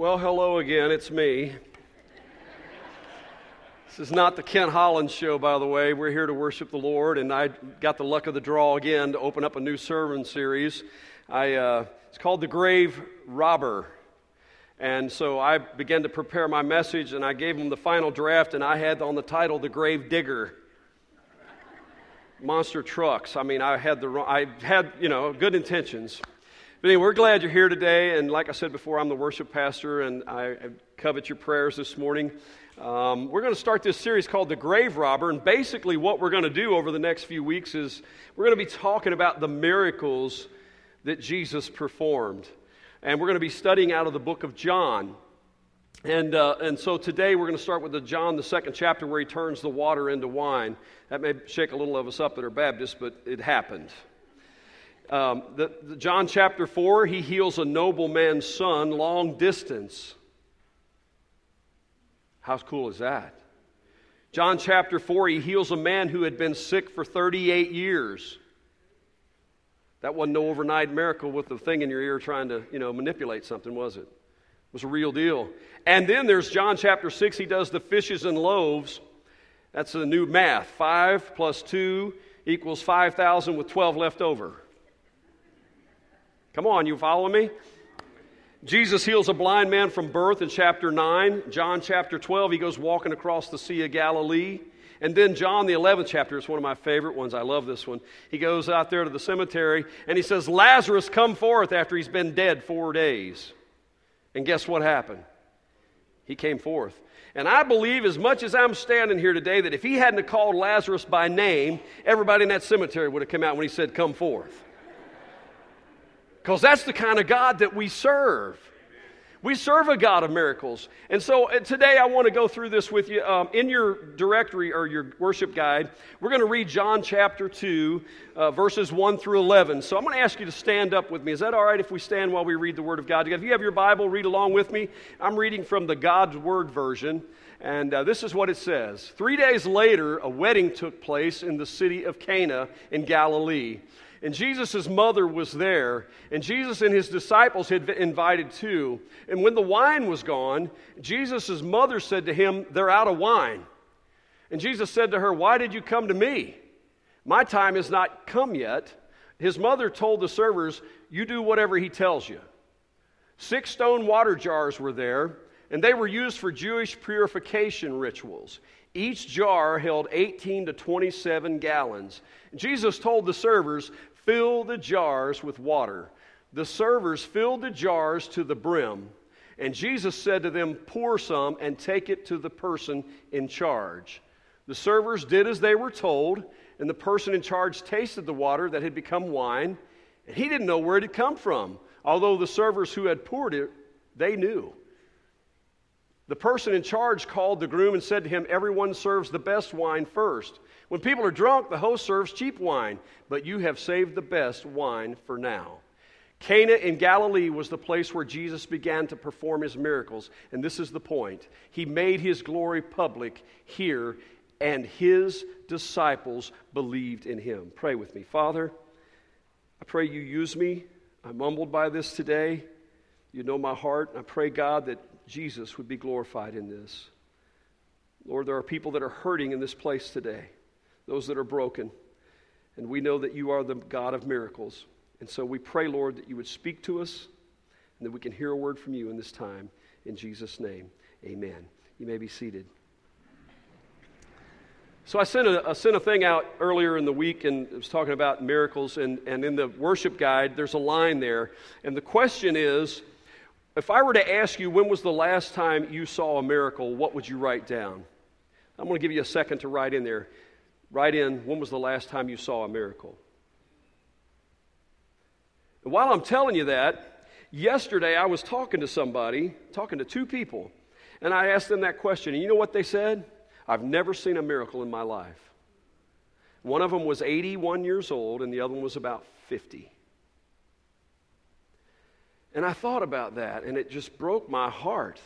Well, hello again. It's me. This is not the Kent Hollins show, by the way. We're here to worship the Lord, and I got the luck of the draw again to open up a new sermon series. I, uh, it's called The Grave Robber. And so I began to prepare my message, and I gave them the final draft, and I had on the title The Grave Digger. Monster trucks. I mean, I had the I had you know good intentions, but anyway, we're glad you're here today. And like I said before, I'm the worship pastor, and I covet your prayers this morning. Um, we're going to start this series called The Grave Robber. And basically, what we're going to do over the next few weeks is we're going to be talking about the miracles that Jesus performed. And we're going to be studying out of the book of John. And, uh, and so today we're going to start with the John, the second chapter, where he turns the water into wine. That may shake a little of us up that are Baptists, but it happened. Um, the, the John chapter 4, he heals a nobleman's son long distance. How cool is that? John chapter 4, he heals a man who had been sick for 38 years. That wasn't no overnight miracle with the thing in your ear trying to, you know, manipulate something, was it? It was a real deal. And then there's John chapter 6, he does the fishes and loaves. That's a new math. 5 plus 2 equals 5,000 with 12 left over. Come on, you follow me? Jesus heals a blind man from birth in chapter 9. John chapter 12, he goes walking across the Sea of Galilee. And then John, the 11th chapter, is one of my favorite ones. I love this one. He goes out there to the cemetery and he says, Lazarus, come forth after he's been dead four days. And guess what happened? He came forth. And I believe, as much as I'm standing here today, that if he hadn't called Lazarus by name, everybody in that cemetery would have come out when he said, Come forth. Because that's the kind of God that we serve. We serve a God of miracles. And so uh, today I want to go through this with you. Um, in your directory or your worship guide, we're going to read John chapter 2, uh, verses 1 through 11. So I'm going to ask you to stand up with me. Is that all right if we stand while we read the Word of God together? If you have your Bible, read along with me. I'm reading from the God's Word version. And uh, this is what it says Three days later, a wedding took place in the city of Cana in Galilee and Jesus' mother was there, and Jesus and his disciples had invited too. And when the wine was gone, Jesus' mother said to him, They're out of wine. And Jesus said to her, Why did you come to me? My time has not come yet. His mother told the servers, You do whatever he tells you. Six stone water jars were there, and they were used for Jewish purification rituals. Each jar held 18 to 27 gallons. Jesus told the servers, Fill the jars with water. The servers filled the jars to the brim. And Jesus said to them, Pour some and take it to the person in charge. The servers did as they were told, and the person in charge tasted the water that had become wine, and he didn't know where it had come from, although the servers who had poured it, they knew. The person in charge called the groom and said to him, Everyone serves the best wine first when people are drunk, the host serves cheap wine, but you have saved the best wine for now. Cana in Galilee was the place where Jesus began to perform his miracles. And this is the point. He made his glory public here, and his disciples believed in him. Pray with me. Father, I pray you use me. I'm humbled by this today. You know my heart. I pray, God, that Jesus would be glorified in this. Lord, there are people that are hurting in this place today those that are broken. And we know that you are the God of miracles. And so we pray, Lord, that you would speak to us and that we can hear a word from you in this time. In Jesus' name, amen. You may be seated. So I sent a, I sent a thing out earlier in the week and it was talking about miracles. And, and in the worship guide, there's a line there. And the question is if I were to ask you when was the last time you saw a miracle, what would you write down? I'm going to give you a second to write in there. Write in, when was the last time you saw a miracle? And while I'm telling you that, yesterday I was talking to somebody, talking to two people, and I asked them that question. And you know what they said? I've never seen a miracle in my life. One of them was 81 years old, and the other one was about 50. And I thought about that, and it just broke my heart.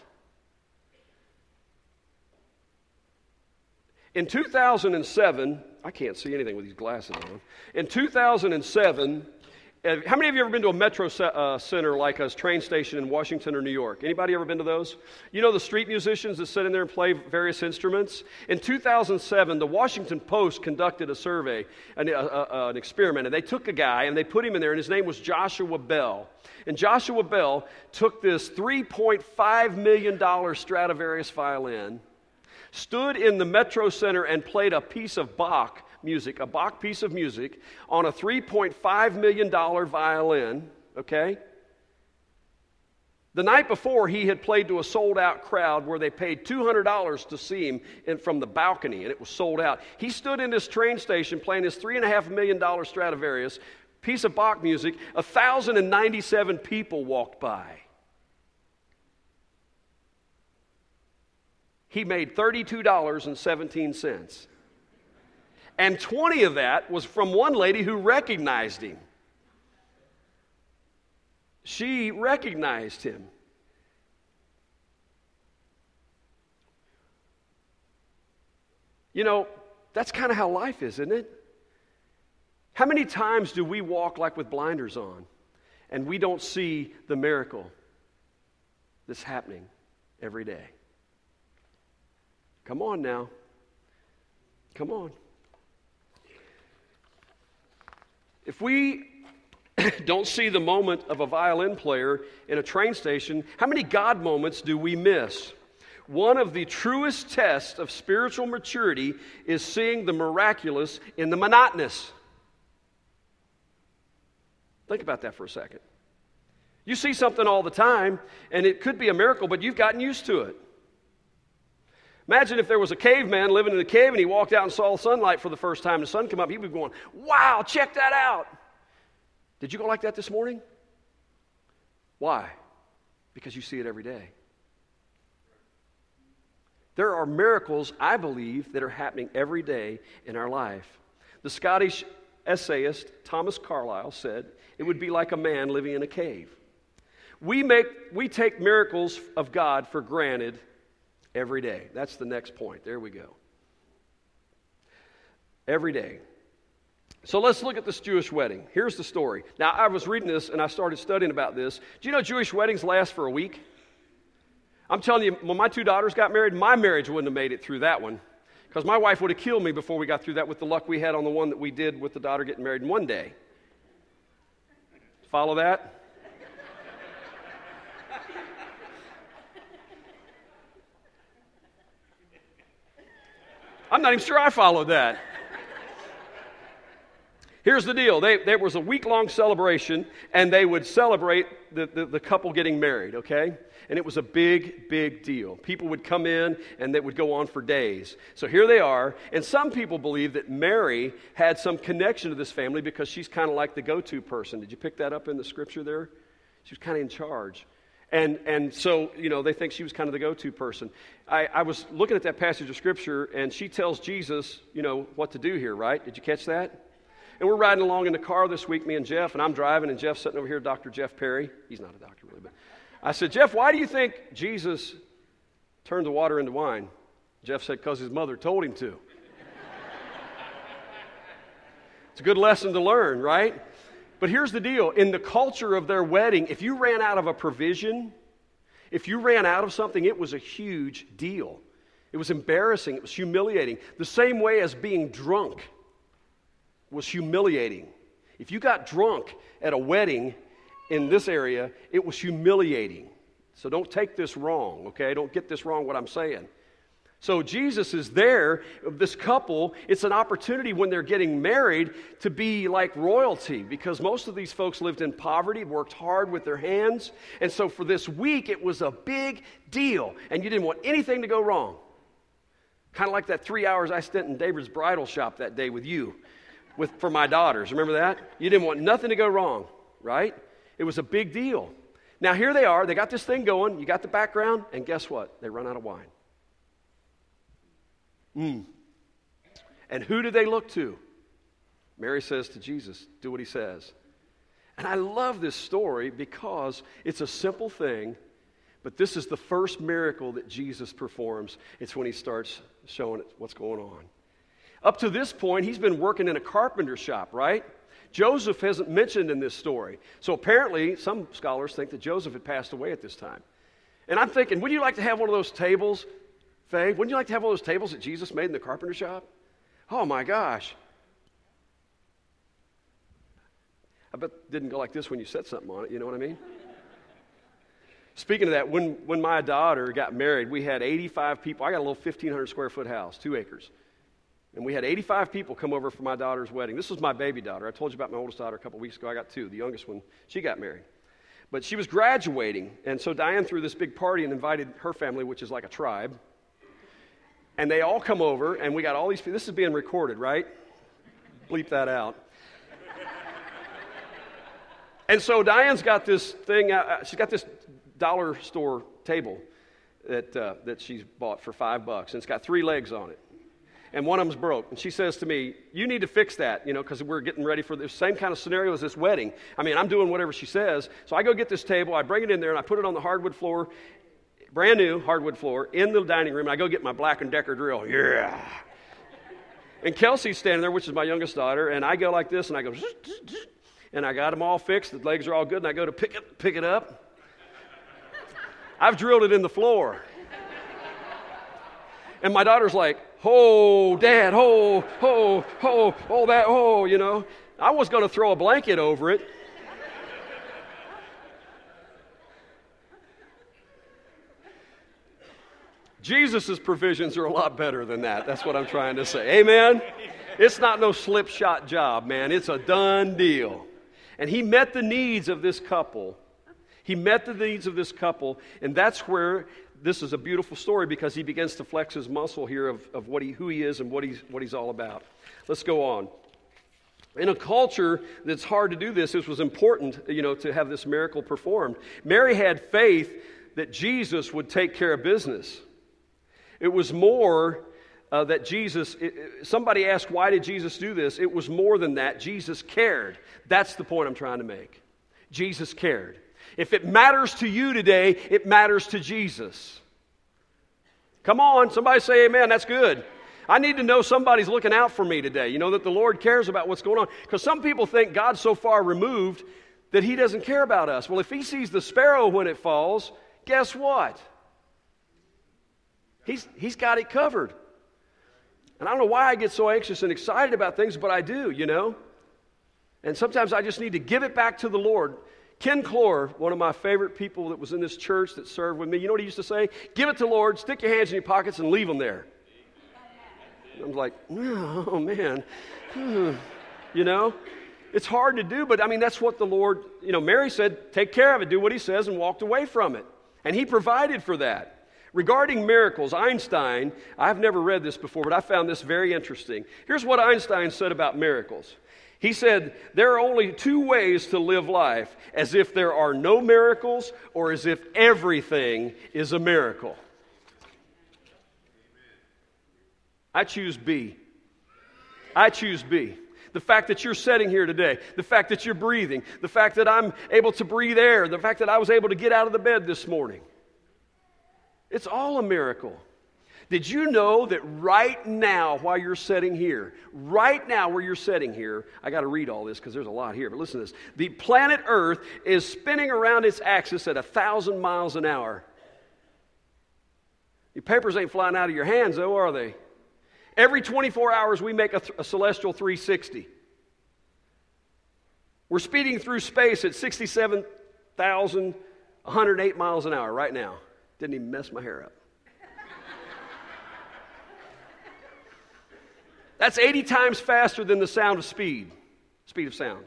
In 2007, I can't see anything with these glasses on. In 2007, Uh, how many of you ever been to a metro uh, center like a train station in Washington or New York? Anybody ever been to those? You know the street musicians that sit in there and play various instruments? In 2007, the Washington Post conducted a survey, an, uh, uh, an experiment, and they took a guy and they put him in there, and his name was Joshua Bell. And Joshua Bell took this $3.5 million Stradivarius violin, stood in the metro center, and played a piece of Bach music, a Bach piece of music, on a $3.5 million violin, okay? The night before, he had played to a sold out crowd where they paid $200 to see him in, from the balcony, and it was sold out. He stood in this train station playing his $3.5 million Stradivarius, piece of Bach music. 1,097 people walked by. He made $32.17. And 20 of that was from one lady who recognized him. She recognized him. You know, that's kind of how life is, isn't it? How many times do we walk like with blinders on and we don't see the miracle that's happening every day? Come on now. Come on. If we don't see the moment of a violin player in a train station, how many God moments do we miss? One of the truest tests of spiritual maturity is seeing the miraculous in the monotonous. Think about that for a second. You see something all the time, and it could be a miracle, but you've gotten used to it. Imagine if there was a caveman living in a cave and he walked out and saw the sunlight for the first time. The sun come up, he'd be going, Wow, check that out. Did you go like that this morning? Why? Because you see it every day. There are miracles, I believe, that are happening every day in our life. The Scottish essayist Thomas Carlyle said it would be like a man living in a cave. We, make, we take miracles of God for granted every day. That's the next point. There we go. Every day. So let's look at this Jewish wedding. Here's the story. Now, I was reading this and I started studying about this. Do you know Jewish weddings last for a week? I'm telling you, when my two daughters got married, my marriage wouldn't have made it through that one. Because my wife would have killed me before we got through that with the luck we had on the one that we did with the daughter getting married in one day. Follow that? I'm not even sure I followed that. Here's the deal they, there was a week long celebration, and they would celebrate the, the, the, couple getting married, okay? And it was a big, big deal. People would come in, and it would go on for days. So here they are, and some people believe that Mary had some connection to this family because she's kind of like the go to person. Did you pick that up in the scripture there? She was kind of in charge. And, and so, you know, they think she was kind of the go to person. I, I was looking at that passage of Scripture, and she tells Jesus, you know, what to do here, right? Did you catch that? And we're riding along in the car this week, me and Jeff, and I'm driving, and Jeff's sitting over here, Dr. Jeff Perry. He's not a doctor, really, but I said, Jeff, why do you think Jesus turned the water into wine? Jeff said, because his mother told him to. it's a good lesson to learn, right? But here's the deal in the culture of their wedding, if you ran out of a provision, if you ran out of something, it was a huge deal. It was embarrassing, it was humiliating. The same way as being drunk was humiliating. If you got drunk at a wedding in this area, it was humiliating. So don't take this wrong, okay? Don't get this wrong what I'm saying. So Jesus is there, this couple, it's an opportunity when they're getting married to be like royalty because most of these folks lived in poverty, worked hard with their hands. And so for this week, it was a big deal, and you didn't want anything to go wrong. Kind of like that three hours I spent in David's bridal shop that day with you, with, for my daughters. Remember that? You didn't want nothing to go wrong, right? It was a big deal. Now, here they are. They got this thing going. You got the background, and guess what? They run out of wine. Mm. And who do they look to? Mary says to Jesus, Do what he says. And I love this story because it's a simple thing, but this is the first miracle that Jesus performs. It's when he starts showing what's going on. Up to this point, he's been working in a carpenter shop, right? Joseph hasn't mentioned in this story. So apparently, some scholars think that Joseph had passed away at this time. And I'm thinking, would you like to have one of those tables, Wouldn't you like to have of those tables that Jesus made in the carpenter shop? Oh my gosh. I bet didn't go like this when you set something on it, you know what I mean? Speaking of that, when, when my daughter got married, we had 85 people. I got a little 1,500 square foot house, two acres. And we had 85 people come over for my daughter's wedding. This was my baby daughter. I told you about my oldest daughter a couple weeks ago. I got two. The youngest one, she got married. But she was graduating. And so Diane threw this big party and invited her family, which is like a tribe. And they all come over, and we got all these people. This is being recorded, right? Bleep that out. and so Diane's got this thing, uh, she's got this dollar store table that, uh, that she's bought for five bucks, and it's got three legs on it. And one of them's broke. And she says to me, You need to fix that, you know, because we're getting ready for the same kind of scenario as this wedding. I mean, I'm doing whatever she says. So I go get this table, I bring it in there, and I put it on the hardwood floor, brand new hardwood floor, in the dining room, and I go get my Black and Decker drill. Yeah. And Kelsey's standing there, which is my youngest daughter, and I go like this, and I go, and I got them all fixed. The legs are all good, and I go to pick it, pick it up. I've drilled it in the floor. And my daughter's like, oh, dad, oh, oh, oh, oh, that, oh, you know. I was going to throw a blanket over it. Jesus' provisions are a lot better than that. That's what I'm trying to say. Amen? It's not no slipshod job, man. It's a done deal. And he met the needs of this couple he met the needs of this couple, and that's where this is a beautiful story because he begins to flex his muscle here of, of what he, who he is and what he's, what he's all about. Let's go on. In a culture that's hard to do this, it was important, you know, to have this miracle performed. Mary had faith that Jesus would take care of business. It was more uh, that Jesus, it, somebody asked, why did Jesus do this? It was more than that. Jesus cared. That's the point I'm trying to make. Jesus cared. If it matters to you today, it matters to Jesus. Come on, somebody say amen. That's good. I need to know somebody's looking out for me today. You know, that the Lord cares about what's going on. Because some people think God's so far removed that He doesn't care about us. Well, if He sees the sparrow when it falls, guess what? He's, he's got it covered. And I don't know why I get so anxious and excited about things, but I do, you know. And sometimes I just need to give it back to the Lord. Ken Clore, one of my favorite people that was in this church that served with me, you know what he used to say? Give it to Lord, stick your hands in your pockets, and leave them there. I'm like, oh man, you know, it's hard to do, but I mean, that's what the Lord, you know, Mary said, take care of it, do what he says, and walked away from it. And he provided for that. Regarding miracles, Einstein, I've never read this before, but I found this very interesting. Here's what Einstein said about miracles he said, There are only two ways to live life as if there are no miracles or as if everything is a miracle. I choose B. I choose B. The fact that you're sitting here today, the fact that you're breathing, the fact that I'm able to breathe air, the fact that I was able to get out of the bed this morning. It's all a miracle. Did you know that right now, while you're sitting here, right now where you're sitting here, I got to read all this because there's a lot here, but listen to this. The planet Earth is spinning around its axis at a thousand miles an hour. Your papers ain't flying out of your hands, though, are they? Every 24 hours, we make a, th- a celestial 360. We're speeding through space at 67,108 miles an hour right now. Didn't even mess my hair up. That's 80 times faster than the sound of speed, speed of sound.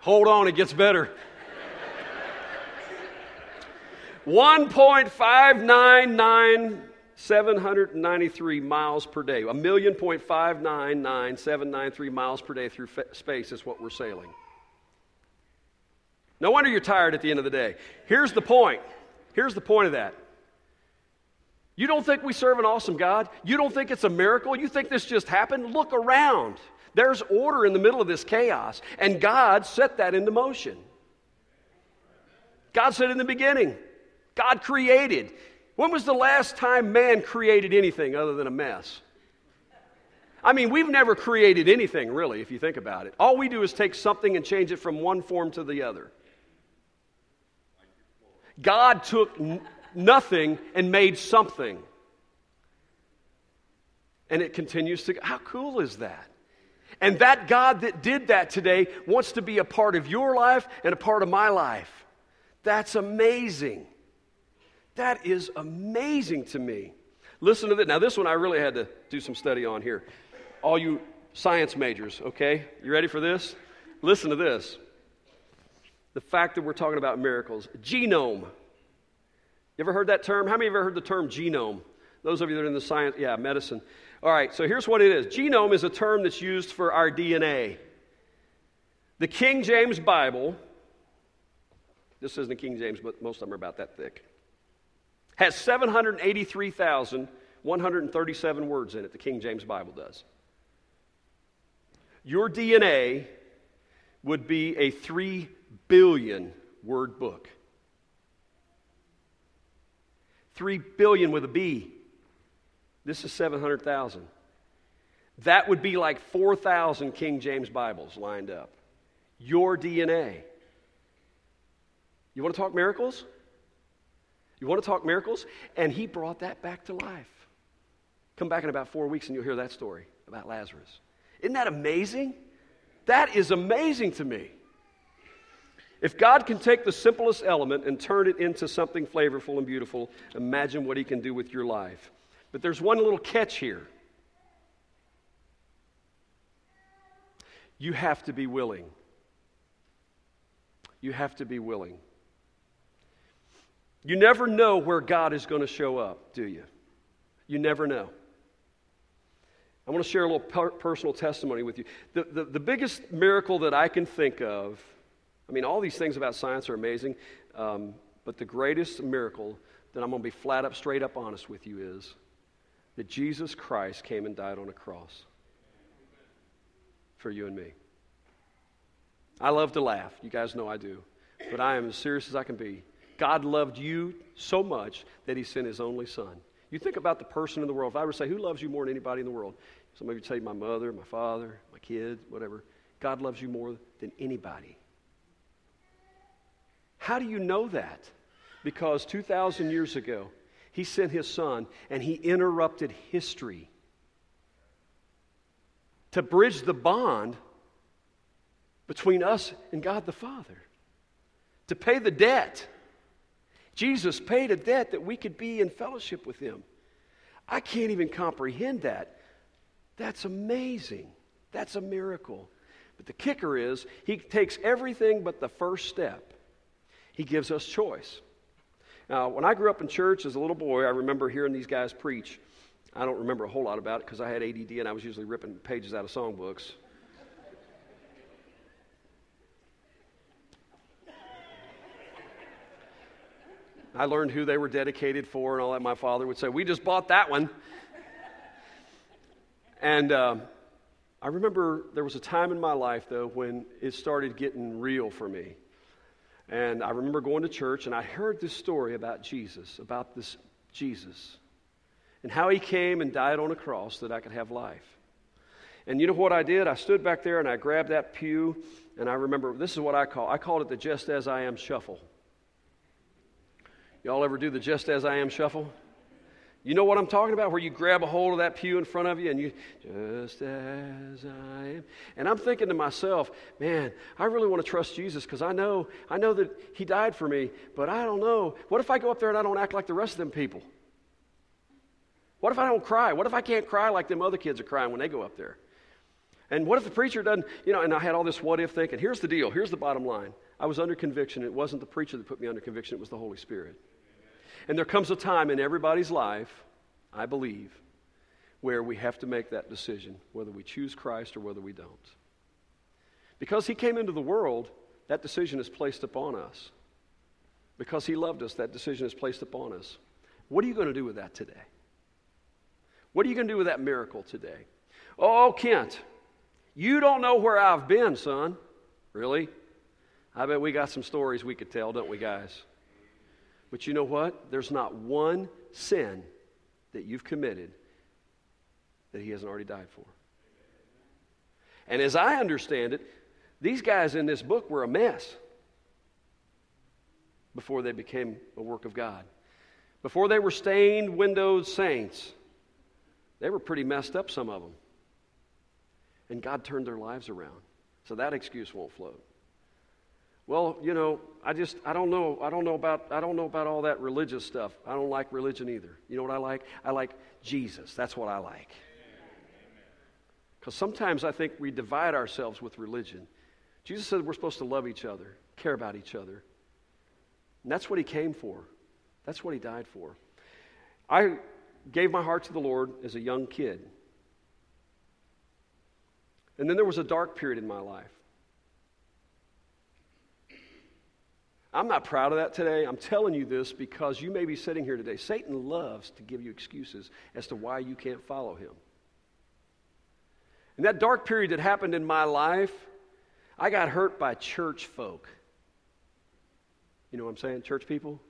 Hold on, it gets better. 1.599 miles per day. A million point five nine nine seven nine three miles per day through fa- space is what we're sailing. No wonder you're tired at the end of the day. Here's the point. Here's the point of that. You don't think we serve an awesome God? You don't think it's a miracle? You think this just happened? Look around. There's order in the middle of this chaos, and God set that into motion. God said in the beginning, God created. When was the last time man created anything other than a mess? I mean, we've never created anything, really, if you think about it. All we do is take something and change it from one form to the other. God took nothing and made something. And it continues to. Go. How cool is that? And that God that did that today wants to be a part of your life and a part of my life. That's amazing. That is amazing to me. Listen to this. Now, this one I really had to do some study on here. All you science majors, okay? You ready for this? Listen to this. The fact that we're talking about miracles. Genome. You ever heard that term? How many of you ever heard the term genome? Those of you that are in the science, yeah, medicine. All right, so here's what it is genome is a term that's used for our DNA. The King James Bible, this isn't the King James, but most of them are about that thick has 783,137 words in it, the King James Bible does. Your DNA would be a 3 billion word book. 3 billion with a B. This is 700,000. That would be like 4,000 King James Bibles lined up. Your DNA. You want to talk miracles? You want to talk miracles? And he brought that back to life. Come back in about four weeks and you'll hear that story about Lazarus. Isn't that amazing? That is amazing to me. If God can take the simplest element and turn it into something flavorful and beautiful, imagine what He can do with your life. But there's one little catch here. You have to be willing. You have to be willing. You never know where God is going to show up, do you? You never know. I want to share a little per- personal testimony with you. The, the, the, biggest miracle that I can think of, I mean, all these things about science are amazing, um, but the greatest miracle that I'm going to be flat up, straight up honest with you is that Jesus Christ came and died on a cross for you and me. I love to laugh. You guys know I do. But I am as serious as I can be. God loved you so much that he sent his only son. You think about the person in the world. If I were to say, Who loves you more than anybody in the world? Somebody would say, My mother, my father, my kid, whatever. God loves you more than anybody. How do you know that? Because 2,000 years ago, he sent his son and he interrupted history to bridge the bond between us and God the Father, to pay the debt Jesus paid a debt that we could be in fellowship with Him. I can't even comprehend that. That's amazing. That's a miracle. But the kicker is, He takes everything but the first step. He gives us choice. Now, when I grew up in church as a little boy, I remember hearing these guys preach. I don't remember a whole lot about it because I had ADD and I was usually ripping pages out of songbooks. I learned who they were dedicated for and all that. My father would say, We just bought that one. and uh, I remember there was a time in my life, though, when it started getting real for me. And I remember going to church and I heard this story about Jesus, about this Jesus, and how he came and died on a cross that I could have life. And you know what I did? I stood back there and I grabbed that pew, and I remember this is what I call I called it the just as I am shuffle. Y'all ever do the just as I am shuffle? You know what I'm talking about? Where you grab a hold of that pew in front of you and you, just as I am. And I'm thinking to myself, man, I really want to trust Jesus because I know, I know that He died for me, but I don't know. What if I go up there and I don't act like the rest of them people? What if I don't cry? What if I can't cry like them other kids are crying when they go up there? And what if the preacher doesn't, you know, and I had all this what if thinking. Here's the deal. Here's the bottom line. I was under conviction. It wasn't the preacher that put me under conviction, it was the Holy Spirit. And there comes a time in everybody's life, I believe, where we have to make that decision whether we choose Christ or whether we don't. Because He came into the world, that decision is placed upon us. Because He loved us, that decision is placed upon us. What are you going to do with that today? What are you going to do with that miracle today? Oh, Kent, you don't know where I've been, son. Really? I bet we got some stories we could tell, don't we, guys? But you know what? There's not one sin that you've committed that He hasn't already died for. And as I understand it, these guys in this book were a mess before they became a work of God. Before they were stained windowed saints, they were pretty messed up, some of them. And God turned their lives around. So that excuse won't float. Well, you know, I just I don't know I don't know about I don't know about all that religious stuff. I don't like religion either. You know what I like? I like Jesus. That's what I like. Because sometimes I think we divide ourselves with religion. Jesus said we're supposed to love each other, care about each other. And that's what he came for. That's what he died for. I gave my heart to the Lord as a young kid. And then there was a dark period in my life. I'm not proud of that today. I'm telling you this because you may be sitting here today. Satan loves to give you excuses as to why you can't follow him. In that dark period that happened in my life, I got hurt by church folk. You know what I'm saying? Church people?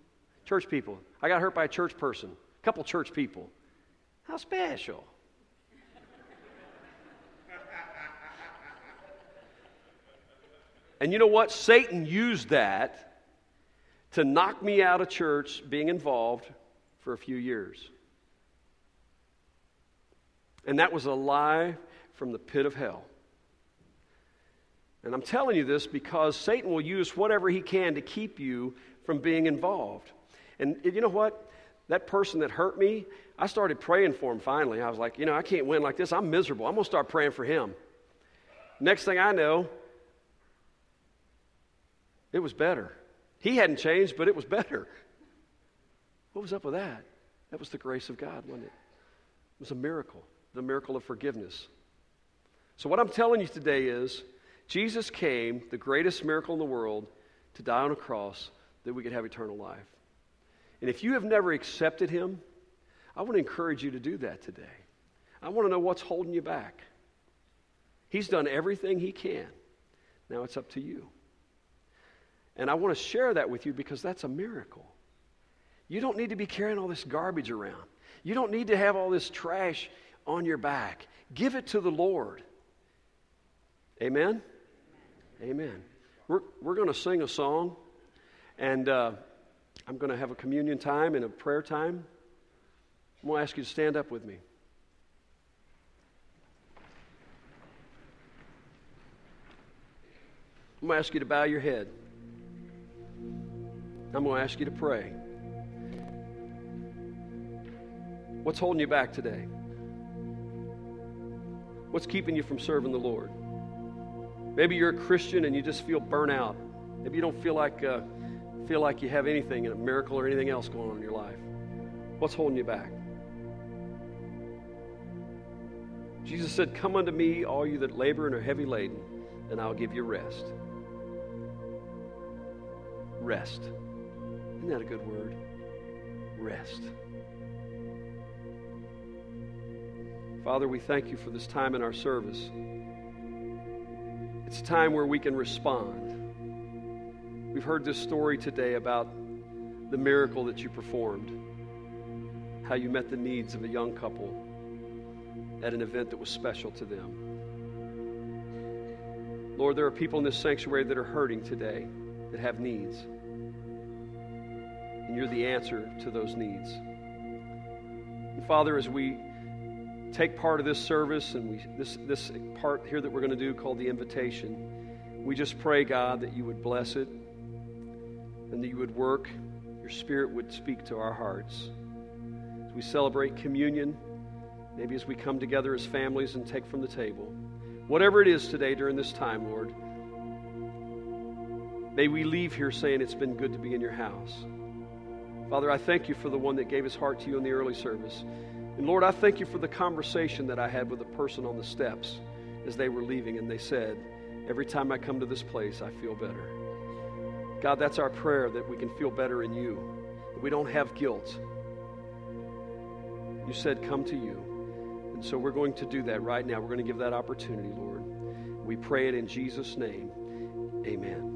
Church people. I got hurt by a church person, a couple church people. How special. and you know what? Satan used that to knock me out of church being involved for a few years. And that was a lie from the pit of hell. And I'm telling you this because Satan will use whatever he can to keep you from being involved. And you know what? That person that hurt me, I started praying for him finally. I was like, you know, I can't win like this. I'm miserable. I'm going to start praying for him. Next thing I know, it was better. He hadn't changed, but it was better. What was up with that? That was the grace of God, wasn't it? It was a miracle, the miracle of forgiveness. So, what I'm telling you today is Jesus came, the greatest miracle in the world, to die on a cross that we could have eternal life. And if you have never accepted him, I want to encourage you to do that today. I want to know what's holding you back. He's done everything he can. Now it's up to you. And I want to share that with you because that's a miracle. You don't need to be carrying all this garbage around. You don't need to have all this trash on your back. Give it to the Lord. Amen? Amen. We're, we're going to sing a song, and uh, I'm going to have a communion time and a prayer time. I'm going to ask you to stand up with me. I'm going to ask you to bow your head. I'm going to ask you to pray. What's holding you back today? What's keeping you from serving the Lord? Maybe you're a Christian and you just feel burnt out. Maybe you don't feel like uh, feel like you have anything, a miracle or anything else going on in your life. What's holding you back? Jesus said, Come unto me, all you that labor and are heavy laden, and I'll give you rest. Rest. Isn't that a good word? Rest. Father, we thank you for this time in our service. It's a time where we can respond. We've heard this story today about the miracle that you performed, how you met the needs of a young couple at an event that was special to them. Lord, there are people in this sanctuary that are hurting today, that have needs and you're the answer to those needs. And Father, as we take part of this service and we, this, this part here that we're going to do called the invitation, we just pray, God, that you would bless it and that you would work, your Spirit would speak to our hearts. As we celebrate communion, maybe as we come together as families and take from the table, whatever it is today during this time, Lord, may we leave here saying it's been good to be in your house. Father, I thank you for the one that gave his heart to you in the early service. And Lord, I thank you for the conversation that I had with a person on the steps as they were leaving, and they said, Every time I come to this place, I feel better. God, that's our prayer that we can feel better in you, that we don't have guilt. You said, Come to you. And so we're going to do that right now. We're going to give that opportunity, Lord. We pray it in Jesus' name. Amen.